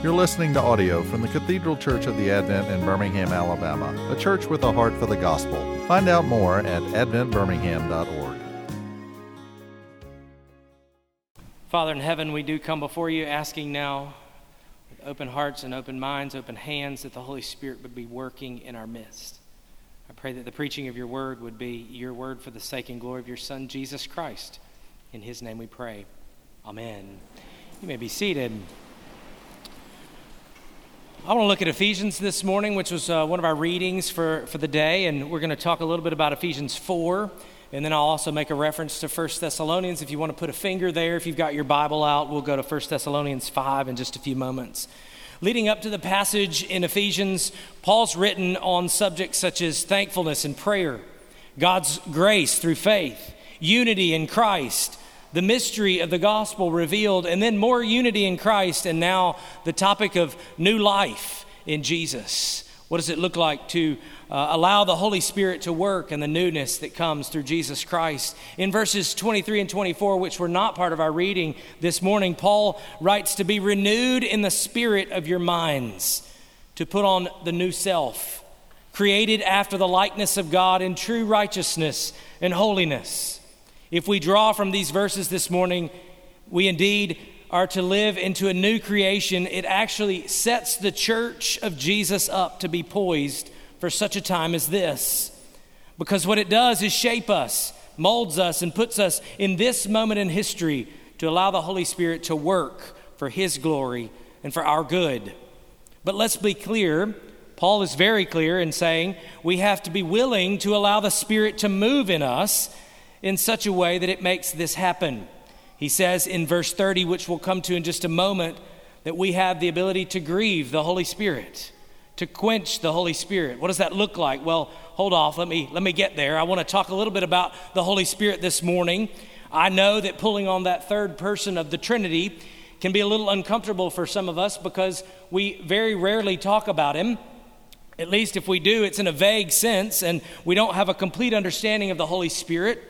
You're listening to audio from the Cathedral Church of the Advent in Birmingham, Alabama, a church with a heart for the gospel. Find out more at adventbirmingham.org. Father in heaven, we do come before you asking now with open hearts and open minds, open hands, that the Holy Spirit would be working in our midst. I pray that the preaching of your word would be your word for the sake and glory of your Son, Jesus Christ. In his name we pray. Amen. You may be seated. I want to look at Ephesians this morning, which was uh, one of our readings for, for the day, and we're going to talk a little bit about Ephesians 4, and then I'll also make a reference to 1 Thessalonians. If you want to put a finger there, if you've got your Bible out, we'll go to 1 Thessalonians 5 in just a few moments. Leading up to the passage in Ephesians, Paul's written on subjects such as thankfulness and prayer, God's grace through faith, unity in Christ, the mystery of the gospel revealed, and then more unity in Christ, and now the topic of new life in Jesus. What does it look like to uh, allow the Holy Spirit to work and the newness that comes through Jesus Christ? In verses 23 and 24, which were not part of our reading this morning, Paul writes to be renewed in the spirit of your minds, to put on the new self, created after the likeness of God in true righteousness and holiness. If we draw from these verses this morning, we indeed are to live into a new creation. It actually sets the church of Jesus up to be poised for such a time as this. Because what it does is shape us, molds us, and puts us in this moment in history to allow the Holy Spirit to work for His glory and for our good. But let's be clear. Paul is very clear in saying we have to be willing to allow the Spirit to move in us in such a way that it makes this happen. He says in verse 30, which we'll come to in just a moment, that we have the ability to grieve the Holy Spirit, to quench the Holy Spirit. What does that look like? Well, hold off. Let me let me get there. I want to talk a little bit about the Holy Spirit this morning. I know that pulling on that third person of the Trinity can be a little uncomfortable for some of us because we very rarely talk about him. At least if we do, it's in a vague sense, and we don't have a complete understanding of the Holy Spirit.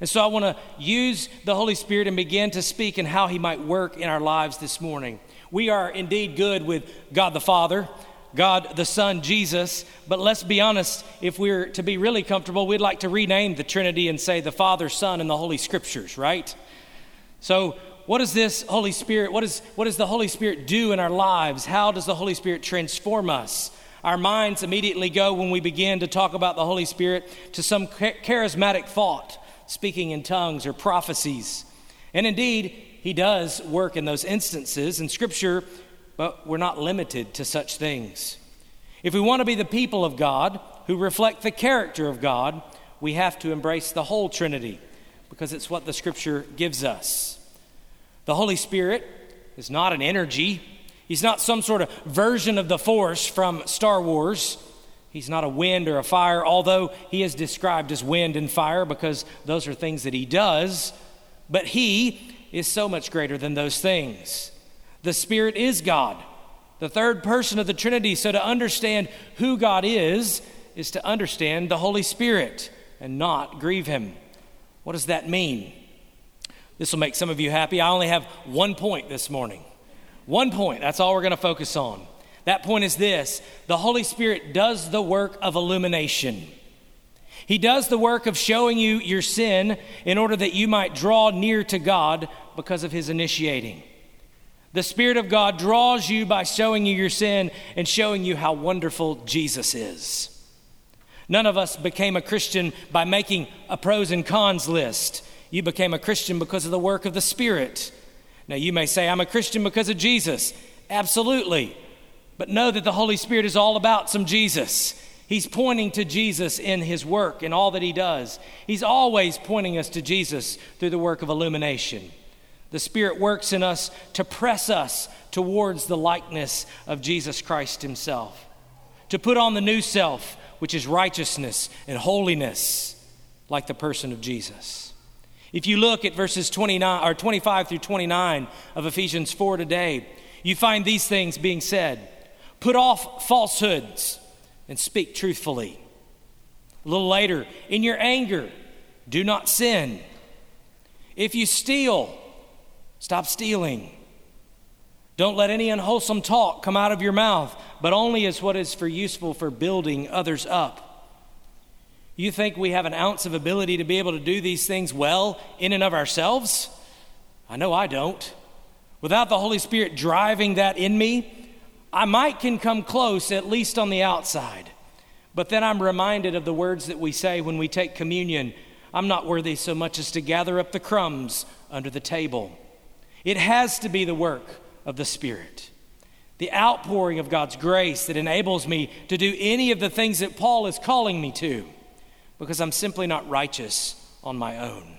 And so I want to use the Holy Spirit and begin to speak and how He might work in our lives this morning. We are indeed good with God the Father, God the Son, Jesus, but let's be honest, if we're to be really comfortable, we'd like to rename the Trinity and say the Father, Son, and the Holy Scriptures, right? So, what does this Holy Spirit, what, is, what does the Holy Spirit do in our lives? How does the Holy Spirit transform us? Our minds immediately go when we begin to talk about the Holy Spirit to some charismatic thought speaking in tongues or prophecies. And indeed, he does work in those instances in Scripture, but we're not limited to such things. If we want to be the people of God who reflect the character of God, we have to embrace the whole Trinity because it's what the Scripture gives us. The Holy Spirit is not an energy, He's not some sort of version of the Force from Star Wars. He's not a wind or a fire, although he is described as wind and fire because those are things that he does. But he is so much greater than those things. The Spirit is God, the third person of the Trinity. So to understand who God is, is to understand the Holy Spirit and not grieve him. What does that mean? This will make some of you happy. I only have one point this morning. One point. That's all we're going to focus on. That point is this the Holy Spirit does the work of illumination. He does the work of showing you your sin in order that you might draw near to God because of his initiating. The Spirit of God draws you by showing you your sin and showing you how wonderful Jesus is. None of us became a Christian by making a pros and cons list. You became a Christian because of the work of the Spirit. Now, you may say, I'm a Christian because of Jesus. Absolutely. But know that the Holy Spirit is all about some Jesus. He's pointing to Jesus in his work and all that he does. He's always pointing us to Jesus through the work of illumination. The Spirit works in us to press us towards the likeness of Jesus Christ himself, to put on the new self, which is righteousness and holiness, like the person of Jesus. If you look at verses 29 or 25 through 29 of Ephesians 4 today, you find these things being said. Put off falsehoods and speak truthfully. A little later, in your anger, do not sin. If you steal, stop stealing. Don't let any unwholesome talk come out of your mouth, but only as what is for useful for building others up. You think we have an ounce of ability to be able to do these things well in and of ourselves? I know I don't. Without the Holy Spirit driving that in me, I might can come close, at least on the outside. But then I'm reminded of the words that we say when we take communion I'm not worthy so much as to gather up the crumbs under the table. It has to be the work of the Spirit, the outpouring of God's grace that enables me to do any of the things that Paul is calling me to, because I'm simply not righteous on my own.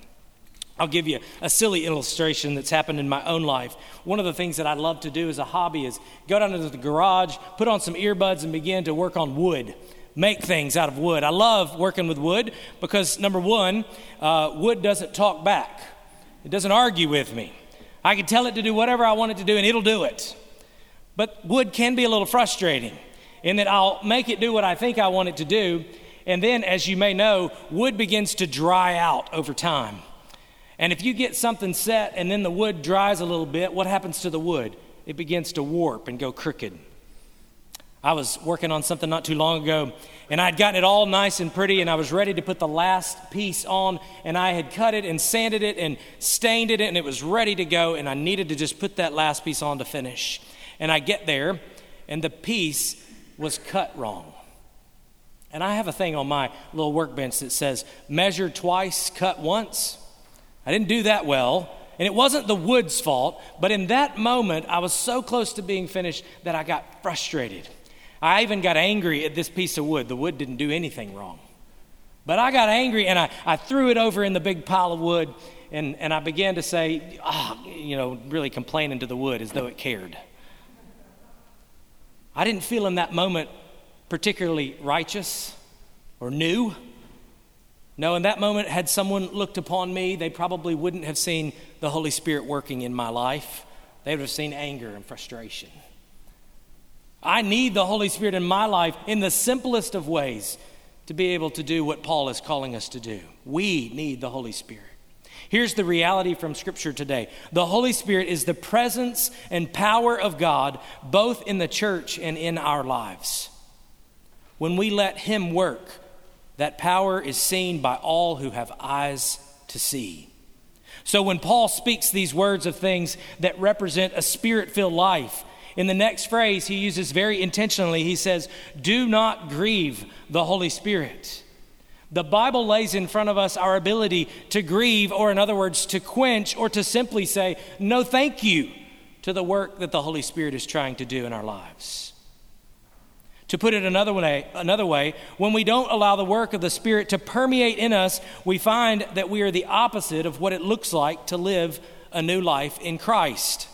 I'll give you a silly illustration that's happened in my own life. One of the things that I love to do as a hobby is go down into the garage, put on some earbuds, and begin to work on wood, make things out of wood. I love working with wood because, number one, uh, wood doesn't talk back, it doesn't argue with me. I can tell it to do whatever I want it to do, and it'll do it. But wood can be a little frustrating in that I'll make it do what I think I want it to do, and then, as you may know, wood begins to dry out over time. And if you get something set and then the wood dries a little bit, what happens to the wood? It begins to warp and go crooked. I was working on something not too long ago, and I'd gotten it all nice and pretty, and I was ready to put the last piece on, and I had cut it and sanded it and stained it, and it was ready to go, and I needed to just put that last piece on to finish. And I get there, and the piece was cut wrong. And I have a thing on my little workbench that says measure twice, cut once. I didn't do that well. And it wasn't the wood's fault, but in that moment, I was so close to being finished that I got frustrated. I even got angry at this piece of wood. The wood didn't do anything wrong. But I got angry and I, I threw it over in the big pile of wood and, and I began to say, oh, you know, really complaining to the wood as though it cared. I didn't feel in that moment particularly righteous or new. No, in that moment, had someone looked upon me, they probably wouldn't have seen the Holy Spirit working in my life. They would have seen anger and frustration. I need the Holy Spirit in my life in the simplest of ways to be able to do what Paul is calling us to do. We need the Holy Spirit. Here's the reality from Scripture today the Holy Spirit is the presence and power of God both in the church and in our lives. When we let Him work, that power is seen by all who have eyes to see. So when Paul speaks these words of things that represent a spirit filled life, in the next phrase, he uses very intentionally, he says, Do not grieve the Holy Spirit. The Bible lays in front of us our ability to grieve, or in other words, to quench, or to simply say, No, thank you to the work that the Holy Spirit is trying to do in our lives. To put it another way, another way, when we don't allow the work of the Spirit to permeate in us, we find that we are the opposite of what it looks like to live a new life in Christ.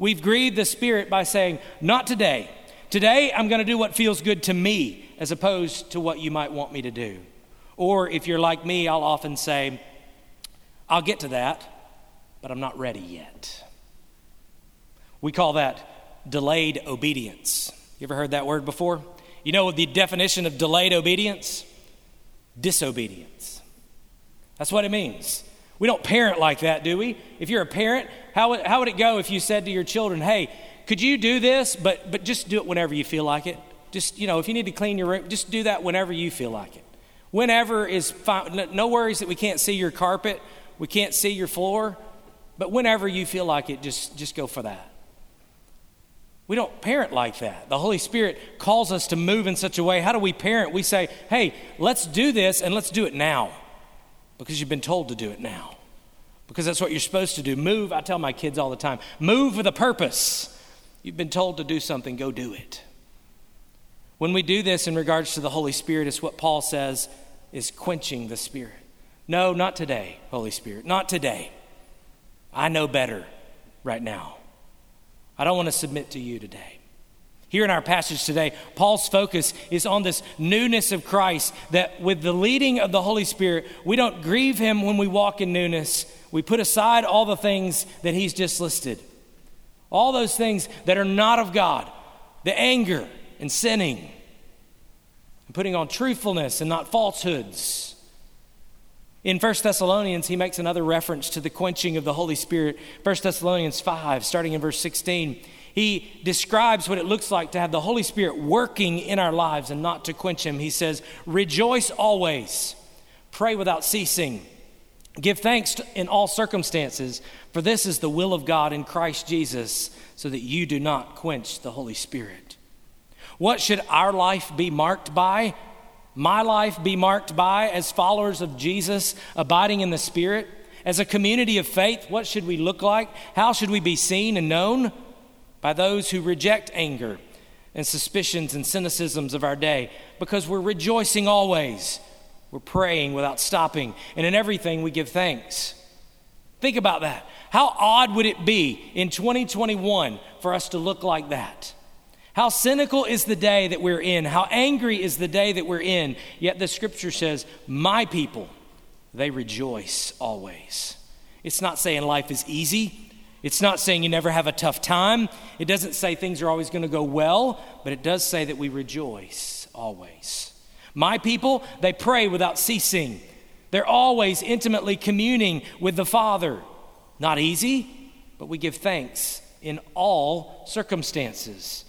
We've grieved the Spirit by saying, Not today. Today, I'm going to do what feels good to me as opposed to what you might want me to do. Or if you're like me, I'll often say, I'll get to that, but I'm not ready yet. We call that delayed obedience. You ever heard that word before? You know the definition of delayed obedience? Disobedience. That's what it means. We don't parent like that, do we? If you're a parent, how would, how would it go if you said to your children, hey, could you do this, but, but just do it whenever you feel like it? Just, you know, if you need to clean your room, just do that whenever you feel like it. Whenever is fine. No worries that we can't see your carpet, we can't see your floor, but whenever you feel like it, just, just go for that. We don't parent like that. The Holy Spirit calls us to move in such a way. How do we parent? We say, hey, let's do this and let's do it now because you've been told to do it now. Because that's what you're supposed to do. Move, I tell my kids all the time, move with a purpose. You've been told to do something, go do it. When we do this in regards to the Holy Spirit, it's what Paul says is quenching the Spirit. No, not today, Holy Spirit, not today. I know better right now. I don't want to submit to you today. Here in our passage today, Paul's focus is on this newness of Christ, that with the leading of the Holy Spirit, we don't grieve him when we walk in newness. We put aside all the things that he's just listed, all those things that are not of God, the anger and sinning, and putting on truthfulness and not falsehoods. In 1 Thessalonians, he makes another reference to the quenching of the Holy Spirit. 1 Thessalonians 5, starting in verse 16, he describes what it looks like to have the Holy Spirit working in our lives and not to quench him. He says, Rejoice always, pray without ceasing, give thanks in all circumstances, for this is the will of God in Christ Jesus, so that you do not quench the Holy Spirit. What should our life be marked by? My life be marked by as followers of Jesus, abiding in the Spirit? As a community of faith, what should we look like? How should we be seen and known? By those who reject anger and suspicions and cynicisms of our day, because we're rejoicing always. We're praying without stopping, and in everything we give thanks. Think about that. How odd would it be in 2021 for us to look like that? How cynical is the day that we're in? How angry is the day that we're in? Yet the scripture says, My people, they rejoice always. It's not saying life is easy. It's not saying you never have a tough time. It doesn't say things are always going to go well, but it does say that we rejoice always. My people, they pray without ceasing. They're always intimately communing with the Father. Not easy, but we give thanks in all circumstances.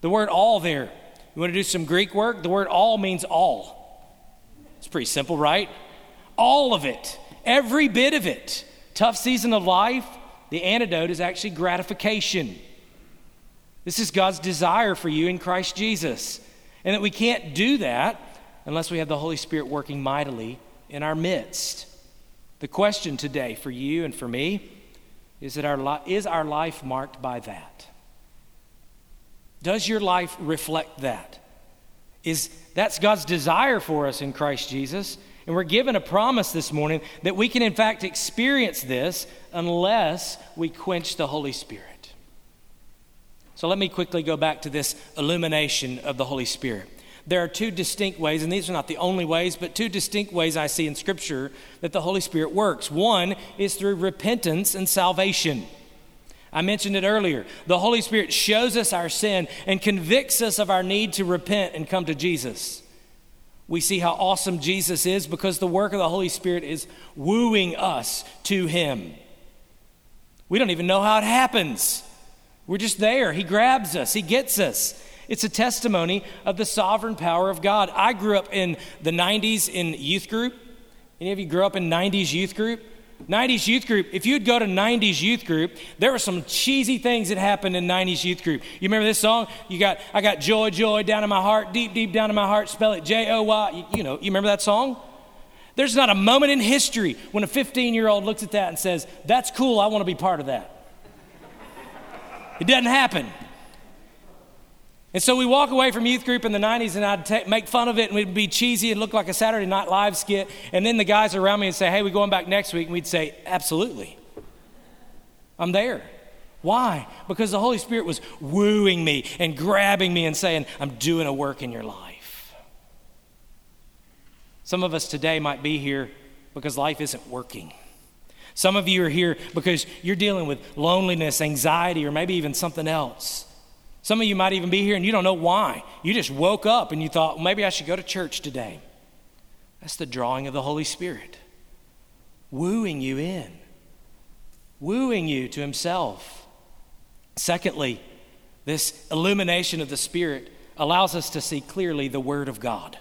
The word all there, you want to do some Greek work? The word all means all. It's pretty simple, right? All of it, every bit of it. Tough season of life, the antidote is actually gratification. This is God's desire for you in Christ Jesus. And that we can't do that unless we have the Holy Spirit working mightily in our midst. The question today for you and for me is that our li- is our life marked by that? Does your life reflect that? Is that's God's desire for us in Christ Jesus? And we're given a promise this morning that we can in fact experience this unless we quench the Holy Spirit. So let me quickly go back to this illumination of the Holy Spirit. There are two distinct ways, and these are not the only ways, but two distinct ways I see in Scripture that the Holy Spirit works. One is through repentance and salvation. I mentioned it earlier. The Holy Spirit shows us our sin and convicts us of our need to repent and come to Jesus. We see how awesome Jesus is because the work of the Holy Spirit is wooing us to Him. We don't even know how it happens. We're just there. He grabs us, He gets us. It's a testimony of the sovereign power of God. I grew up in the 90s in youth group. Any of you grew up in 90s youth group? 90s youth group, if you'd go to 90s youth group, there were some cheesy things that happened in 90s youth group. You remember this song? You got, I got joy, joy down in my heart, deep, deep down in my heart, spell it J O Y. You, know, you remember that song? There's not a moment in history when a 15 year old looks at that and says, That's cool, I want to be part of that. It doesn't happen. And so we walk away from youth group in the 90s and I'd make fun of it and we'd be cheesy and look like a Saturday Night Live skit. And then the guys around me would say, hey, we're going back next week? And we'd say, absolutely. I'm there. Why? Because the Holy Spirit was wooing me and grabbing me and saying, I'm doing a work in your life. Some of us today might be here because life isn't working. Some of you are here because you're dealing with loneliness, anxiety, or maybe even something else. Some of you might even be here and you don't know why. You just woke up and you thought, well, maybe I should go to church today. That's the drawing of the Holy Spirit, wooing you in, wooing you to Himself. Secondly, this illumination of the Spirit allows us to see clearly the Word of God.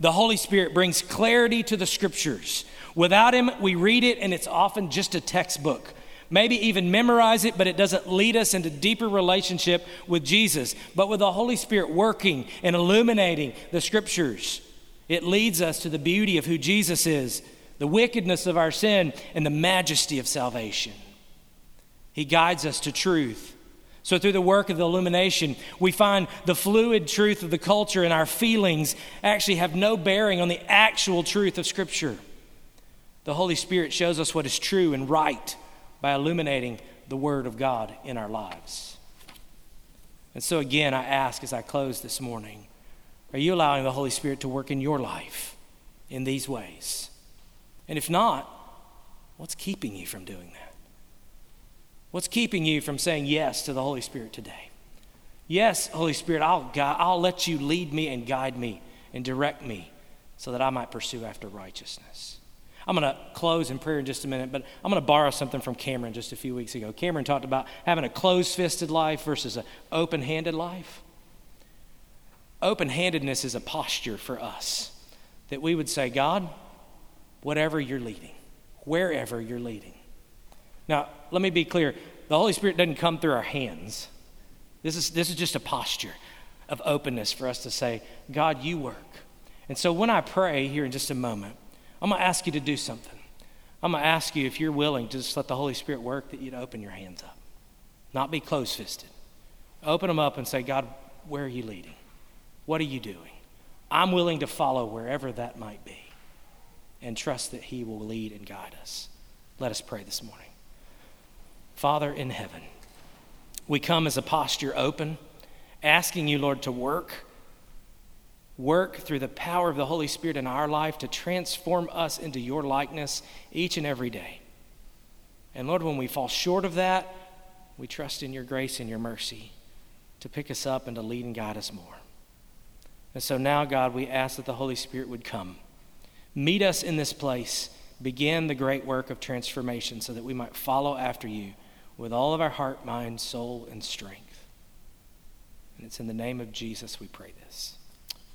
The Holy Spirit brings clarity to the Scriptures. Without Him, we read it and it's often just a textbook maybe even memorize it, but it doesn't lead us into deeper relationship with Jesus. But with the Holy Spirit working and illuminating the scriptures, it leads us to the beauty of who Jesus is, the wickedness of our sin, and the majesty of salvation. He guides us to truth. So, through the work of the illumination, we find the fluid truth of the culture and our feelings actually have no bearing on the actual truth of Scripture. The Holy Spirit shows us what is true and right by illuminating the Word of God in our lives. And so, again, I ask as I close this morning are you allowing the Holy Spirit to work in your life in these ways? And if not, what's keeping you from doing that? What's keeping you from saying yes to the Holy Spirit today? Yes, Holy Spirit, I'll, guide, I'll let you lead me and guide me and direct me so that I might pursue after righteousness. I'm going to close in prayer in just a minute, but I'm going to borrow something from Cameron just a few weeks ago. Cameron talked about having a closed fisted life versus an open handed life. Open handedness is a posture for us that we would say, God, whatever you're leading, wherever you're leading. Now, let me be clear the Holy Spirit doesn't come through our hands. This is, this is just a posture of openness for us to say, God, you work. And so when I pray here in just a moment, I'm going to ask you to do something. I'm going to ask you if you're willing to just let the Holy Spirit work, that you'd open your hands up, not be close fisted. Open them up and say, God, where are you leading? What are you doing? I'm willing to follow wherever that might be and trust that He will lead and guide us. Let us pray this morning. Father in heaven, we come as a posture open, asking you, Lord, to work work through the power of the Holy Spirit in our life to transform us into your likeness each and every day. And Lord, when we fall short of that, we trust in your grace and your mercy to pick us up and to lead and guide us more. And so now, God, we ask that the Holy Spirit would come, meet us in this place, begin the great work of transformation so that we might follow after you with all of our heart, mind, soul, and strength. And it's in the name of Jesus we pray this.